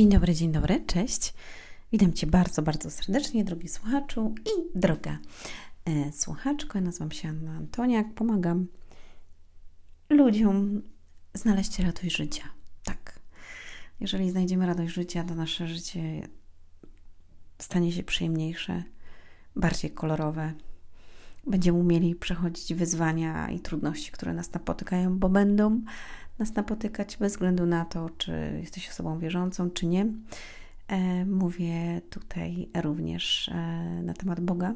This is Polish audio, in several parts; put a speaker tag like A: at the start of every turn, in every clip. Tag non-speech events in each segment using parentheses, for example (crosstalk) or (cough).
A: Dzień dobry, dzień dobry, cześć. Witam Cię bardzo, bardzo serdecznie, drogi słuchaczu i droga e, słuchaczko. Ja nazywam się Anna Antoniak, pomagam ludziom znaleźć radość życia. Tak. Jeżeli znajdziemy radość życia, to nasze życie stanie się przyjemniejsze, bardziej kolorowe. Będziemy umieli przechodzić wyzwania i trudności, które nas napotykają, bo będą nas napotykać bez względu na to, czy jesteś osobą wierzącą, czy nie. E, mówię tutaj również e, na temat Boga,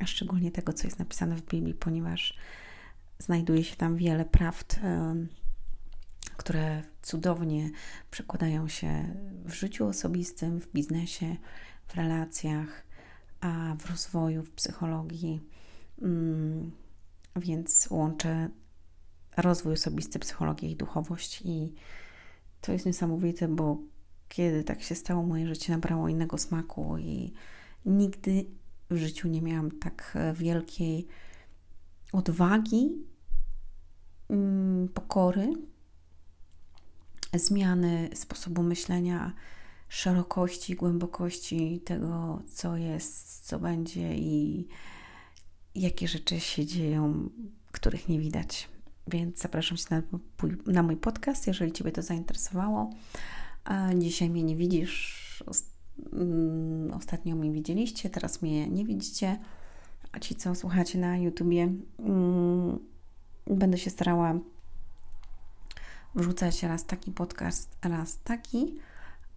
A: a szczególnie tego, co jest napisane w Biblii, ponieważ znajduje się tam wiele prawd, e, które cudownie przekładają się w życiu osobistym, w biznesie, w relacjach, a w rozwoju, w psychologii. Mm, więc łączę rozwój osobisty, psychologię i duchowość. I to jest niesamowite, bo kiedy tak się stało, moje życie nabrało innego smaku i nigdy w życiu nie miałam tak e, wielkiej odwagi, mm, pokory, zmiany sposobu myślenia, szerokości, głębokości tego, co jest, co będzie i jakie rzeczy się dzieją, których nie widać. Więc zapraszam Cię na, na mój podcast, jeżeli Ciebie to zainteresowało. Dzisiaj mnie nie widzisz. Mm, ostatnio mnie widzieliście, teraz mnie nie widzicie. A ci, co słuchacie na YouTubie, mm, będę się starała wrzucać raz taki podcast, raz taki.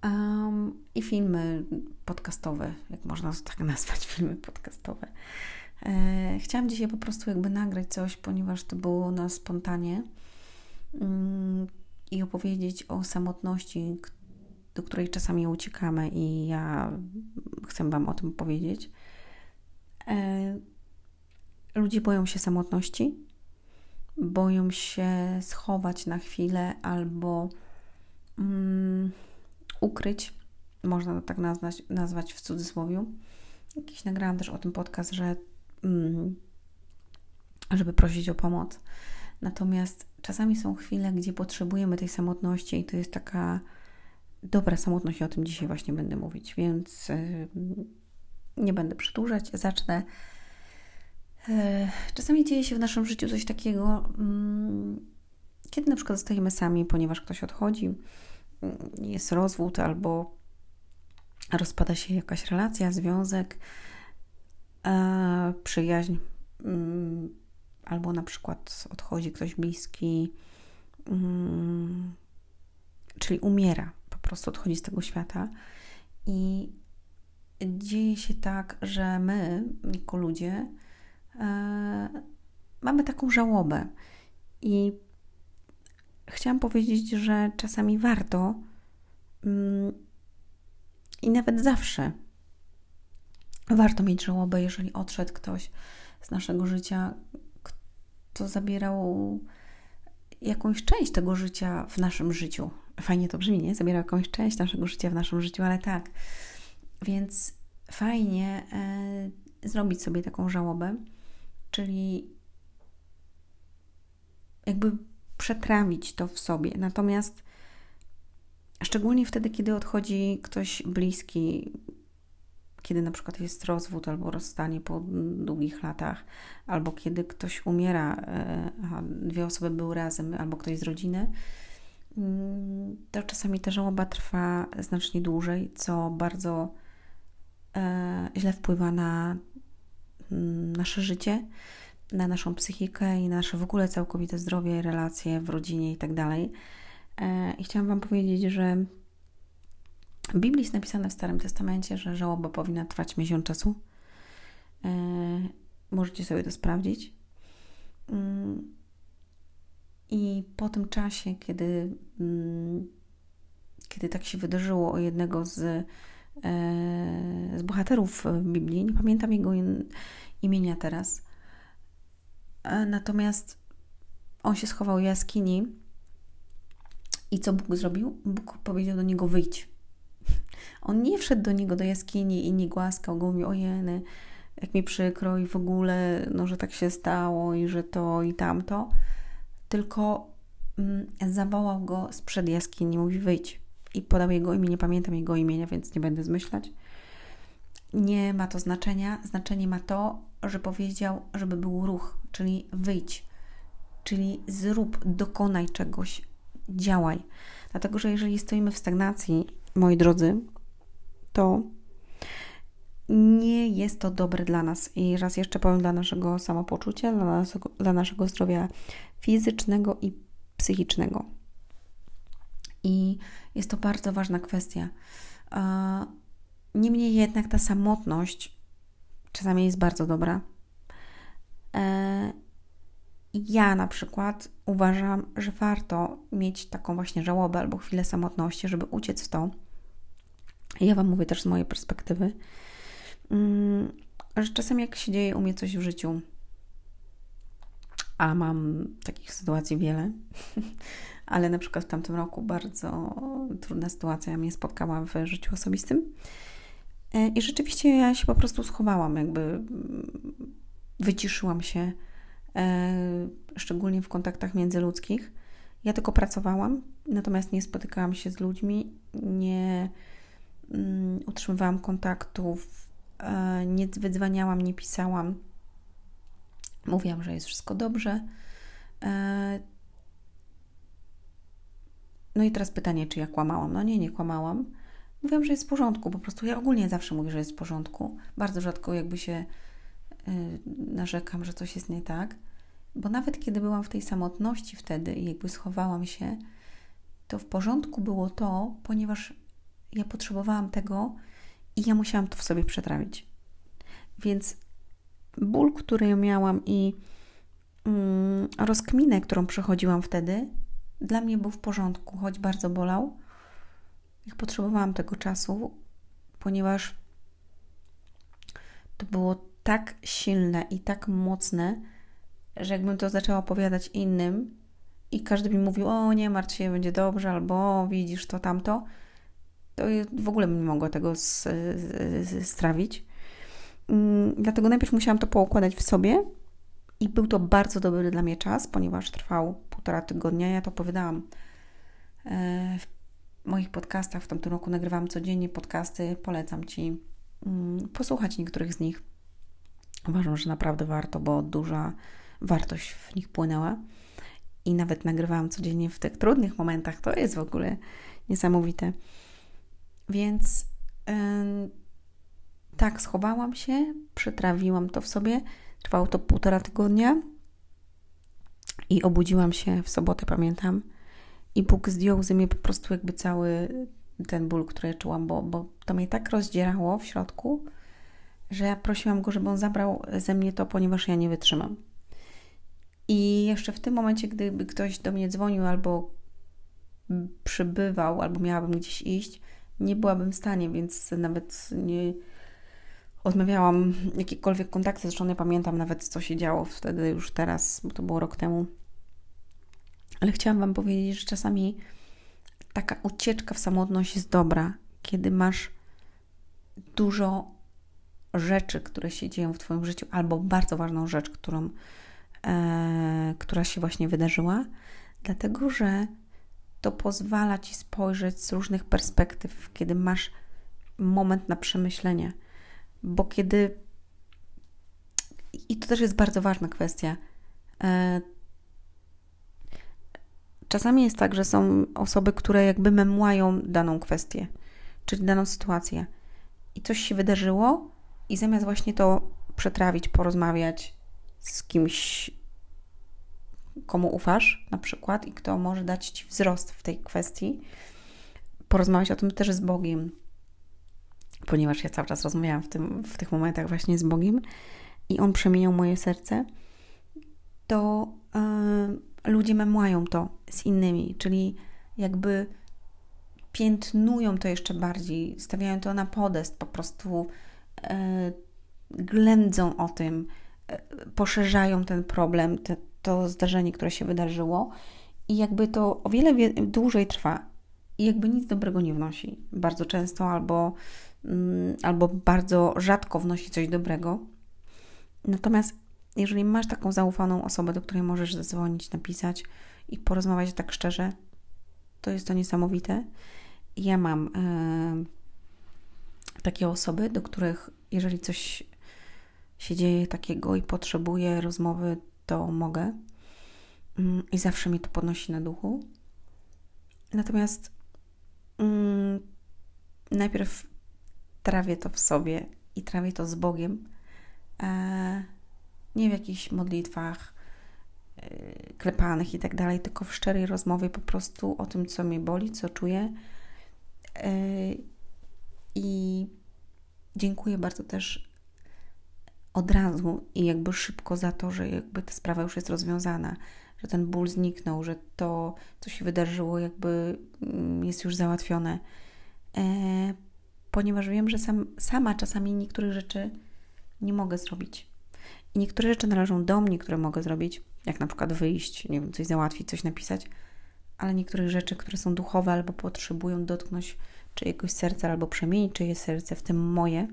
A: Um, I filmy podcastowe, jak można to tak (laughs) nazwać, filmy podcastowe. E, chciałam dzisiaj po prostu jakby nagrać coś, ponieważ to było na spontanie mm, i opowiedzieć o samotności, do której czasami uciekamy i ja chcę Wam o tym powiedzieć. E, ludzie boją się samotności, boją się schować na chwilę albo mm, ukryć, można to tak nazwać, nazwać w cudzysłowie. Jakiś nagrałam też o tym podcast, że żeby prosić o pomoc. Natomiast czasami są chwile, gdzie potrzebujemy tej samotności i to jest taka dobra samotność, i o tym dzisiaj właśnie będę mówić, więc y, nie będę przedłużać, zacznę. Y, czasami dzieje się w naszym życiu coś takiego, mm, kiedy na przykład zostajemy sami, ponieważ ktoś odchodzi, mm, jest rozwód albo rozpada się jakaś relacja, związek, przyjaźń, mm, albo na przykład odchodzi ktoś bliski, mm, czyli umiera, po prostu odchodzi z tego świata. I dzieje się tak, że my, jako ludzie, e, mamy taką żałobę. I chciałam powiedzieć, że czasami warto mm, i nawet zawsze warto mieć żałobę, jeżeli odszedł ktoś z naszego życia, kto zabierał jakąś część tego życia w naszym życiu. Fajnie to brzmi, nie? Zabierał jakąś część naszego życia w naszym życiu, ale tak. Więc fajnie e, zrobić sobie taką żałobę, czyli jakby przetrawić to w sobie. Natomiast szczególnie wtedy, kiedy odchodzi ktoś bliski, kiedy na przykład jest rozwód albo rozstanie po długich latach, albo kiedy ktoś umiera, e, a dwie osoby były razem, albo ktoś z rodziny, mm, to czasami ta żałoba trwa znacznie dłużej, co bardzo e, źle wpływa na mm, nasze życie, na naszą psychikę i nasze w ogóle całkowite zdrowie, relacje w rodzinie i tak. E, I chciałam Wam powiedzieć, że w Biblii jest napisane w Starym Testamencie, że żałoba powinna trwać miesiąc czasu. E, możecie sobie to sprawdzić. Mm, I po tym czasie, kiedy, mm, kiedy tak się wydarzyło o jednego z, e, z bohaterów w Biblii, nie pamiętam jego imienia teraz, e, natomiast on się schował w jaskini i co Bóg zrobił? Bóg powiedział do niego wyjdź on nie wszedł do niego do jaskini i nie głaskał go, mówi, ojeny, jak mi przykro i w ogóle, no, że tak się stało i że to i tamto, tylko mm, zawołał go sprzed jaskini, mówi, wyjdź. i podał jego imię, nie pamiętam jego imienia, więc nie będę zmyślać. Nie ma to znaczenia. Znaczenie ma to, że powiedział, żeby był ruch, czyli wyjdź, czyli zrób, dokonaj czegoś, działaj. Dlatego, że jeżeli stoimy w stagnacji, moi drodzy, to nie jest to dobre dla nas. I raz jeszcze powiem dla naszego samopoczucia, dla naszego, dla naszego zdrowia fizycznego i psychicznego. I jest to bardzo ważna kwestia. Niemniej jednak ta samotność czasami jest bardzo dobra. E, ja na przykład uważam, że warto mieć taką właśnie żałobę albo chwilę samotności, żeby uciec w to. Ja Wam mówię też z mojej perspektywy, mm, że czasem jak się dzieje u mnie coś w życiu, a mam takich sytuacji wiele, (laughs) ale na przykład w tamtym roku bardzo trudna sytuacja mnie spotkała w życiu osobistym. E, I rzeczywiście ja się po prostu schowałam, jakby mm, wyciszyłam się, e, szczególnie w kontaktach międzyludzkich. Ja tylko pracowałam, natomiast nie spotykałam się z ludźmi, nie mm, utrzymywałam kontaktów, e, nie wydzwaniałam, nie pisałam. Mówiłam, że jest wszystko dobrze. No i teraz pytanie, czy ja kłamałam? No nie, nie kłamałam. Mówiłam, że jest w porządku. Po prostu ja ogólnie zawsze mówię, że jest w porządku. Bardzo rzadko jakby się yy, narzekam, że coś jest nie tak. Bo nawet kiedy byłam w tej samotności wtedy i jakby schowałam się, to w porządku było to, ponieważ ja potrzebowałam tego i ja musiałam to w sobie przetrawić. Więc ból, który ja miałam i mm, rozkminę, którą przechodziłam wtedy, dla mnie był w porządku, choć bardzo bolał. Ich potrzebowałam tego czasu, ponieważ to było tak silne i tak mocne, że jakbym to zaczęła opowiadać innym i każdy mi mówił, o nie martw się, będzie dobrze, albo widzisz to, tamto, to w ogóle bym nie mogła tego strawić. Mm, dlatego najpierw musiałam to poukładać w sobie i był to bardzo dobry dla mnie czas, ponieważ trwał półtora tygodnia. Ja to opowiadałam e, w moich podcastach. W tamtym roku nagrywam codziennie podcasty. Polecam Ci mm, posłuchać niektórych z nich. Uważam, że naprawdę warto, bo duża wartość w nich płynęła. I nawet nagrywałam codziennie w tych trudnych momentach. To jest w ogóle niesamowite. Więc yy, tak, schowałam się, przetrawiłam to w sobie. Trwało to półtora tygodnia. I obudziłam się w sobotę, pamiętam. I Bóg zdjął ze mnie po prostu jakby cały ten ból, który czułam, bo, bo to mnie tak rozdzierało w środku, że ja prosiłam go, żeby on zabrał ze mnie to, ponieważ ja nie wytrzymam. I jeszcze w tym momencie, gdyby ktoś do mnie dzwonił albo przybywał, albo miałabym gdzieś iść, nie byłabym w stanie, więc nawet nie odmawiałam jakiekolwiek kontakty. Zresztą nie pamiętam nawet, co się działo wtedy, już teraz, bo to było rok temu. Ale chciałam Wam powiedzieć, że czasami taka ucieczka w samotność jest dobra, kiedy masz dużo rzeczy, które się dzieją w Twoim życiu, albo bardzo ważną rzecz, którą, e, która się właśnie wydarzyła, dlatego że to pozwala Ci spojrzeć z różnych perspektyw, kiedy masz moment na przemyślenie. Bo kiedy. I to też jest bardzo ważna kwestia. E, Czasami jest tak, że są osoby, które jakby memłają daną kwestię, czyli daną sytuację. I coś się wydarzyło, i zamiast właśnie to przetrawić, porozmawiać z kimś, komu ufasz, na przykład, i kto może dać ci wzrost w tej kwestii, porozmawiać o tym też z Bogiem, ponieważ ja cały czas rozmawiałam w, tym, w tych momentach właśnie z Bogiem i On przemieniał moje serce, to. Yy, ludzie memłają to z innymi, czyli jakby piętnują to jeszcze bardziej, stawiają to na podest, po prostu e, ględzą o tym, e, poszerzają ten problem, te, to zdarzenie, które się wydarzyło i jakby to o wiele wie, dłużej trwa i jakby nic dobrego nie wnosi. Bardzo często albo, mm, albo bardzo rzadko wnosi coś dobrego. Natomiast jeżeli masz taką zaufaną osobę, do której możesz zadzwonić, napisać i porozmawiać tak szczerze, to jest to niesamowite. ja mam e, takie osoby, do których jeżeli coś się dzieje takiego i potrzebuję rozmowy, to mogę. Mm, I zawsze mi to podnosi na duchu. Natomiast mm, najpierw trawię to w sobie i trawię to z Bogiem. E, nie w jakichś modlitwach e, klepanych i tak dalej, tylko w szczerej rozmowie po prostu o tym, co mnie boli, co czuję. E, I dziękuję bardzo też od razu i jakby szybko za to, że jakby ta sprawa już jest rozwiązana, że ten ból zniknął, że to, co się wydarzyło, jakby mm, jest już załatwione. E, ponieważ wiem, że sam, sama czasami niektórych rzeczy nie mogę zrobić. I niektóre rzeczy należą do mnie, które mogę zrobić, jak na przykład wyjść, nie wiem, coś załatwić, coś napisać, ale niektórych rzeczy, które są duchowe albo potrzebują dotknąć czyjegoś serca albo przemienić czyje serce, w tym moje,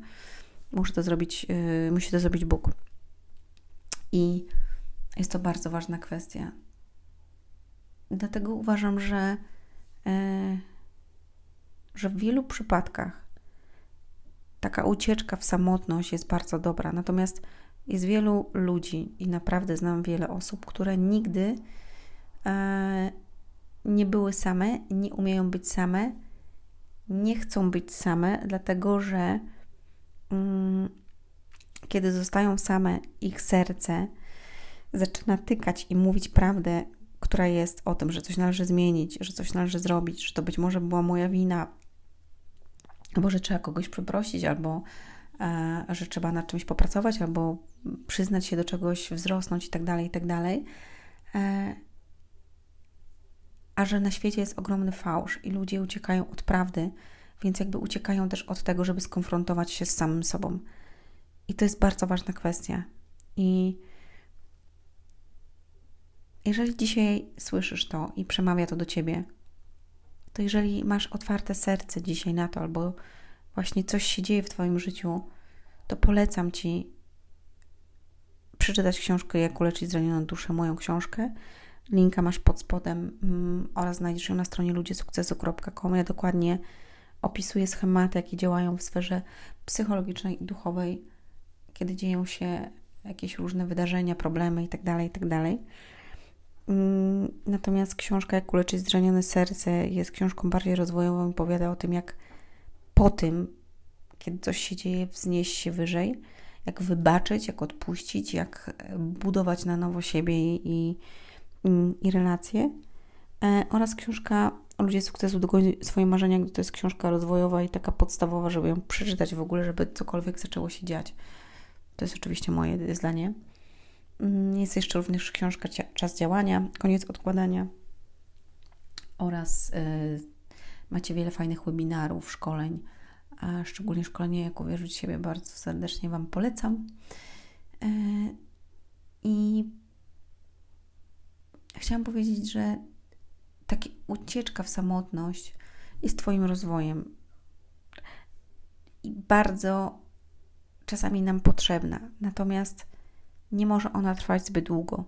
A: muszę to zrobić, yy, musi to zrobić Bóg. I jest to bardzo ważna kwestia. Dlatego uważam, że, yy, że w wielu przypadkach taka ucieczka w samotność jest bardzo dobra. Natomiast jest wielu ludzi i naprawdę znam wiele osób, które nigdy e, nie były same, nie umieją być same, nie chcą być same, dlatego że kiedy zostają same, ich serce zaczyna tykać i mówić prawdę, która jest o tym, że coś należy zmienić, że coś należy zrobić, że to być może była moja wina, albo że trzeba kogoś przeprosić, albo e, że trzeba nad czymś popracować, albo przyznać się do czegoś, wzrosnąć i tak dalej, i tak. E, a że na świecie jest ogromny fałsz i ludzie uciekają od prawdy, więc jakby uciekają też od tego, żeby skonfrontować się z samym sobą. I to jest bardzo ważna kwestia. I jeżeli dzisiaj słyszysz to i przemawia to do ciebie, to jeżeli masz otwarte serce dzisiaj na to, albo właśnie coś się dzieje w Twoim życiu, to polecam Ci przeczytać książkę Jak uleczyć zranioną duszę, moją książkę. Linka masz pod spodem mm, oraz znajdziesz ją na stronie ludziesukcesu.com. Ja dokładnie opisuję schematy, jakie działają w sferze psychologicznej i duchowej, kiedy dzieją się jakieś różne wydarzenia, problemy itd., tak itd. Tak mm, natomiast książka Jak uleczyć zranione serce jest książką bardziej rozwojową i opowiada o tym, jak po tym, kiedy coś się dzieje, wznieść się wyżej, jak wybaczyć, jak odpuścić, jak budować na nowo siebie i, i, i relacje. E, oraz książka ludzie sukcesu dogoni swoje marzenia, gdy to jest książka rozwojowa i taka podstawowa, żeby ją przeczytać w ogóle, żeby cokolwiek zaczęło się dziać. To jest oczywiście moje zdanie. Mm, jest jeszcze również książka Czas działania, koniec odkładania oraz yy, macie wiele fajnych webinarów, szkoleń, a szczególnie szkolenie jak uwierzyć w siebie bardzo serdecznie Wam polecam. Yy, I chciałam powiedzieć, że taka ucieczka w samotność jest Twoim rozwojem i bardzo czasami nam potrzebna. Natomiast nie może ona trwać zbyt długo.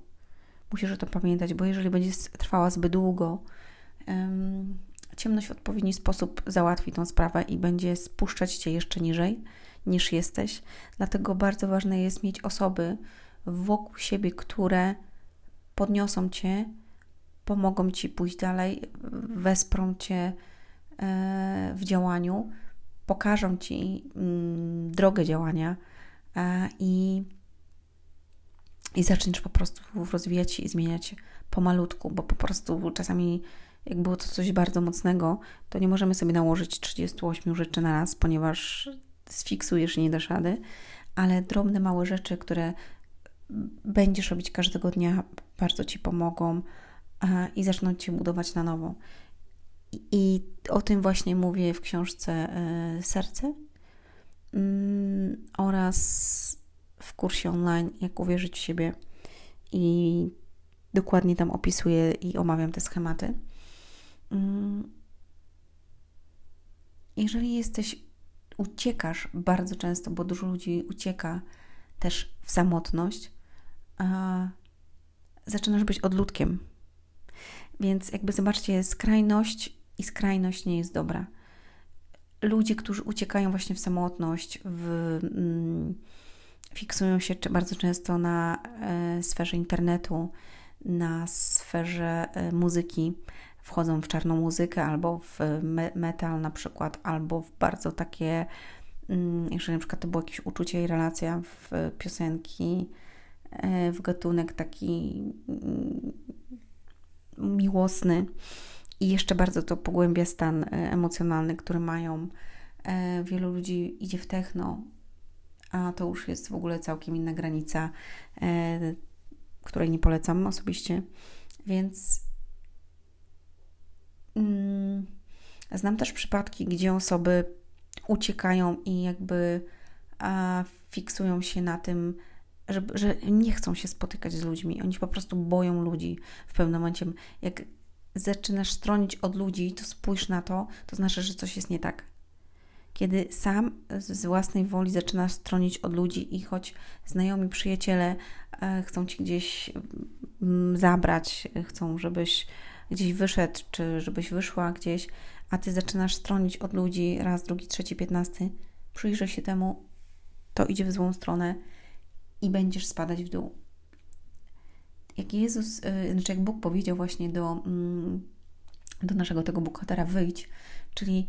A: Musisz o to pamiętać, bo jeżeli będzie trwała zbyt długo, um, ciemność w odpowiedni sposób załatwi tą sprawę i będzie spuszczać cię jeszcze niżej niż jesteś. Dlatego bardzo ważne jest mieć osoby wokół siebie, które podniosą cię, pomogą ci pójść dalej, wesprą cię e, w działaniu, pokażą ci mm, drogę działania e, i, i zaczniesz po prostu rozwijać się i zmieniać pomalutku, bo po prostu czasami jak było to coś bardzo mocnego, to nie możemy sobie nałożyć 38 rzeczy na raz, ponieważ sfiksujesz i nie dasz rady, ale drobne, małe rzeczy, które będziesz robić każdego dnia, bardzo Ci pomogą i zaczną Cię budować na nowo. I o tym właśnie mówię w książce e, Serce mm, oraz w kursie online Jak uwierzyć w siebie. I dokładnie tam opisuję i omawiam te schematy. Mm, jeżeli jesteś, uciekasz bardzo często, bo dużo ludzi ucieka też w samotność, zaczynasz być odludkiem. Więc jakby zobaczcie, skrajność i skrajność nie jest dobra. ludzie, którzy uciekają właśnie w samotność, w, mm, fiksują się bardzo często na e, sferze internetu, na sferze e, muzyki, wchodzą w czarną muzykę albo w me metal na przykład, albo w bardzo takie, mm, jeżeli na przykład to było jakieś uczucie i relacja w piosenki, e, w gatunek taki mm, miłosny i jeszcze bardzo to pogłębia stan e, emocjonalny, który mają. E, wielu ludzi idzie w techno, a to już jest w ogóle całkiem inna granica, e, której nie polecam osobiście. Więc mm, znam też przypadki, gdzie osoby uciekają i jakby fiksują się na tym, że, że nie chcą się spotykać z ludźmi. Oni po prostu boją ludzi w pewnym momencie. Jak zaczynasz stronić od ludzi, to spójrz na to, to znaczy, że coś jest nie tak. Kiedy sam z własnej woli zaczynasz stronić od ludzi i choć znajomi, przyjaciele e, chcą ci gdzieś mm, zabrać, chcą, żebyś gdzieś wyszedł, czy żebyś wyszła gdzieś, a ty zaczynasz stronić od ludzi raz, drugi, trzeci, piętnasty, przyjrzę się temu, to idzie w złą stronę i będziesz spadać w dół jak Jezus, y, znaczy jak Bóg powiedział właśnie do, mm, do naszego tego bohatera wyjdź, czyli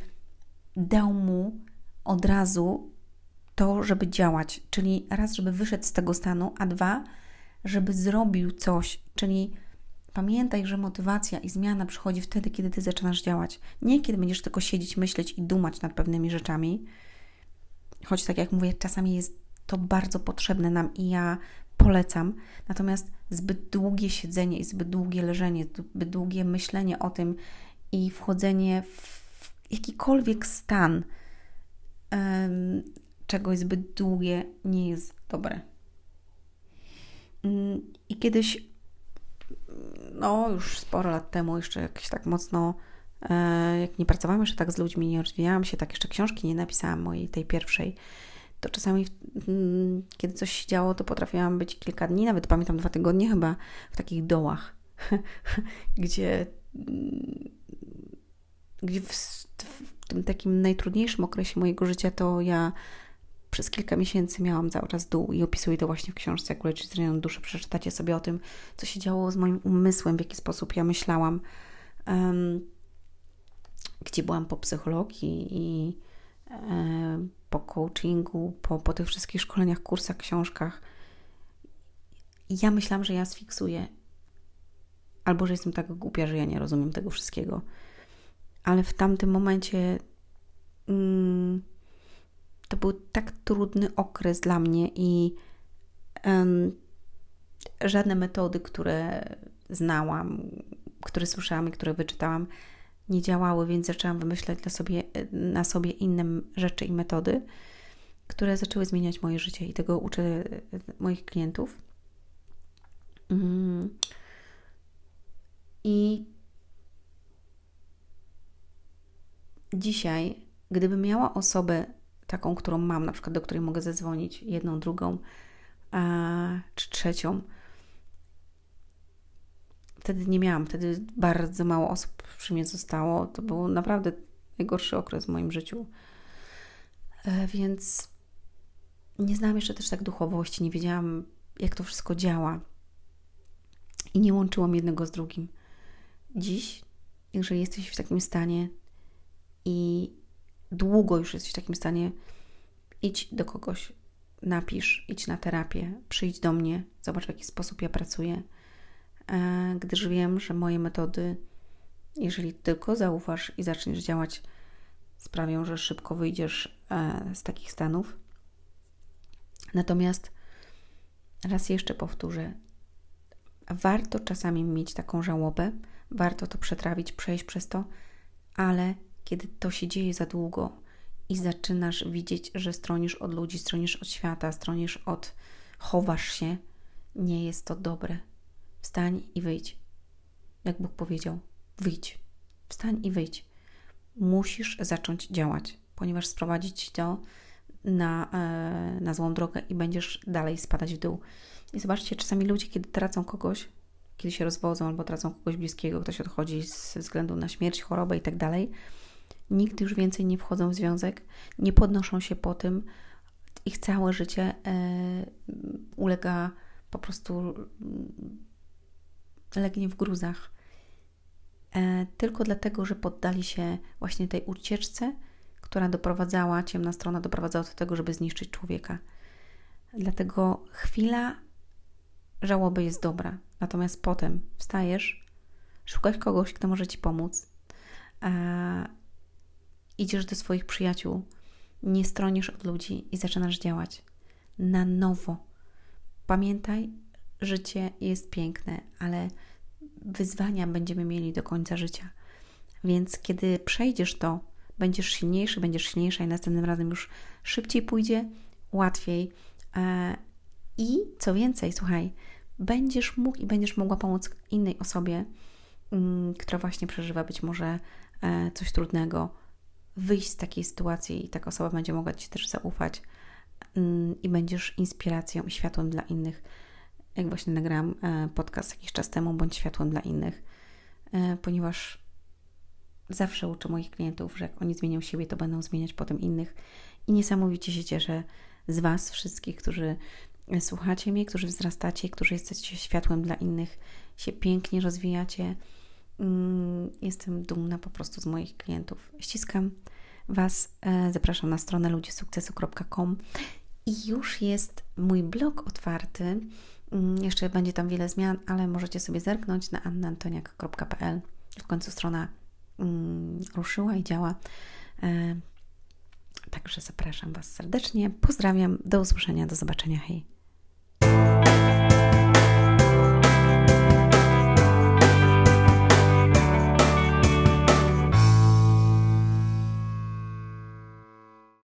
A: dał mu od razu to, żeby działać, czyli raz, żeby wyszedł z tego stanu, a dwa, żeby zrobił coś, czyli pamiętaj, że motywacja i zmiana przychodzi wtedy, kiedy ty zaczynasz działać. Nie kiedy będziesz tylko siedzieć, myśleć i dumać nad pewnymi rzeczami, choć tak jak mówię, czasami jest to bardzo potrzebne nam i ja polecam. Natomiast zbyt długie siedzenie i zbyt długie leżenie, zbyt długie myślenie o tym i wchodzenie w jakikolwiek stan um, czegoś zbyt długie nie jest dobre. Um, I kiedyś, no już sporo lat temu, jeszcze jakieś tak mocno, e, jak nie pracowałam jeszcze tak z ludźmi, nie rozwijałam się, tak jeszcze książki nie napisałam mojej tej pierwszej, to czasami, mm, kiedy coś się działo, to potrafiłam być kilka dni, nawet pamiętam dwa tygodnie chyba, w takich dołach, (laughs) gdzie, mm, gdzie w, w tym takim najtrudniejszym okresie mojego życia to ja przez kilka miesięcy miałam cały czas dół i opisuję to właśnie w książce Jak uleczyć zranioną duszę. Przeczytacie sobie o tym, co się działo z moim umysłem, w jaki sposób ja myślałam, um, gdzie byłam po psychologii i um, po coachingu, po, po tych wszystkich szkoleniach, kursach, książkach. Ja myślałam, że ja sfiksuję, albo że jestem tak głupia, że ja nie rozumiem tego wszystkiego. Ale w tamtym momencie mm, to był tak trudny okres dla mnie i um, żadne metody, które znałam, które słyszałam i które wyczytałam, nie działały, więc zaczęłam wymyślać dla sobie, na sobie inne rzeczy i metody, które zaczęły zmieniać moje życie i tego uczę moich klientów. Mm. I dzisiaj, gdybym miała osobę taką, którą mam, na przykład do której mogę zadzwonić, jedną, drugą czy trzecią, wtedy nie miałam, wtedy bardzo mało osób przy mnie zostało. To był naprawdę najgorszy okres w moim życiu. E, więc nie znałam jeszcze też tak duchowości, nie wiedziałam, jak to wszystko działa. I nie łączyłam jednego z drugim. Dziś, jeżeli jesteś w takim stanie i długo już jesteś w takim stanie, idź do kogoś, napisz, idź na terapię, przyjdź do mnie, zobacz w jaki sposób ja pracuję gdyż wiem, że moje metody, jeżeli tylko zauważ i zaczniesz działać, sprawią, że szybko wyjdziesz e, z takich stanów. Natomiast raz jeszcze powtórzę, warto czasami mieć taką żałobę, warto to przetrawić, przejść przez to, ale kiedy to się dzieje za długo i zaczynasz widzieć, że stronisz od ludzi, stronisz od świata, stronisz od, chowasz się, nie jest to dobre. Wstań i wyjdź. Jak Bóg powiedział, wyjdź. Wstań i wyjdź. Musisz zacząć działać, ponieważ sprowadzić to na, e, na złą drogę i będziesz dalej spadać w dół. I zobaczcie, czasami ludzie, kiedy tracą kogoś, kiedy się rozwodzą albo tracą kogoś bliskiego, ktoś odchodzi ze względu na śmierć, chorobę i tak dalej, nigdy już więcej nie wchodzą w związek, nie podnoszą się po tym, ich całe życie e, ulega po prostu legnie w gruzach. E, tylko dlatego, że poddali się właśnie tej ucieczce, która doprowadzała, ciemna strona doprowadzała do tego, żeby zniszczyć człowieka. Dlatego chwila żałoby jest dobra, natomiast potem wstajesz, szukasz kogoś, kto może ci pomóc, e, idziesz do swoich przyjaciół, nie stronisz od ludzi i zaczynasz działać na nowo. Pamiętaj, życie jest piękne, ale wyzwania będziemy mieli do końca życia. Więc kiedy przejdziesz to, będziesz silniejszy, będziesz silniejsza i następnym razem już szybciej pójdzie, łatwiej. E, I co więcej, słuchaj, będziesz mógł i będziesz mogła pomóc innej osobie, mm, która właśnie przeżywa być może e, coś trudnego, wyjść z takiej sytuacji i taka osoba będzie mogła Ci też zaufać mm, i będziesz inspiracją i światłem dla innych. Jak właśnie nagrałam e, podcast jakiś czas temu, bądź światłem dla innych, e, ponieważ zawsze uczę moich klientów, że jak oni zmienią siebie, to będą zmieniać potem innych. I niesamowicie się cieszę z Was wszystkich, którzy słuchacie mnie, którzy wzrastacie, którzy jesteście światłem dla innych, się pięknie rozwijacie. Mm, jestem dumna po prostu z moich klientów. Ściskam Was, e, zapraszam na stronę ludziesukcesu.com i już jest mój blog otwarty. Mm, jeszcze będzie tam wiele zmian, ale możecie sobie zerknąć na annantoniak.pl. W końcu strona mm, ruszyła i działa. E, także zapraszam Was serdecznie. Pozdrawiam. Do usłyszenia. Do zobaczenia. Hej.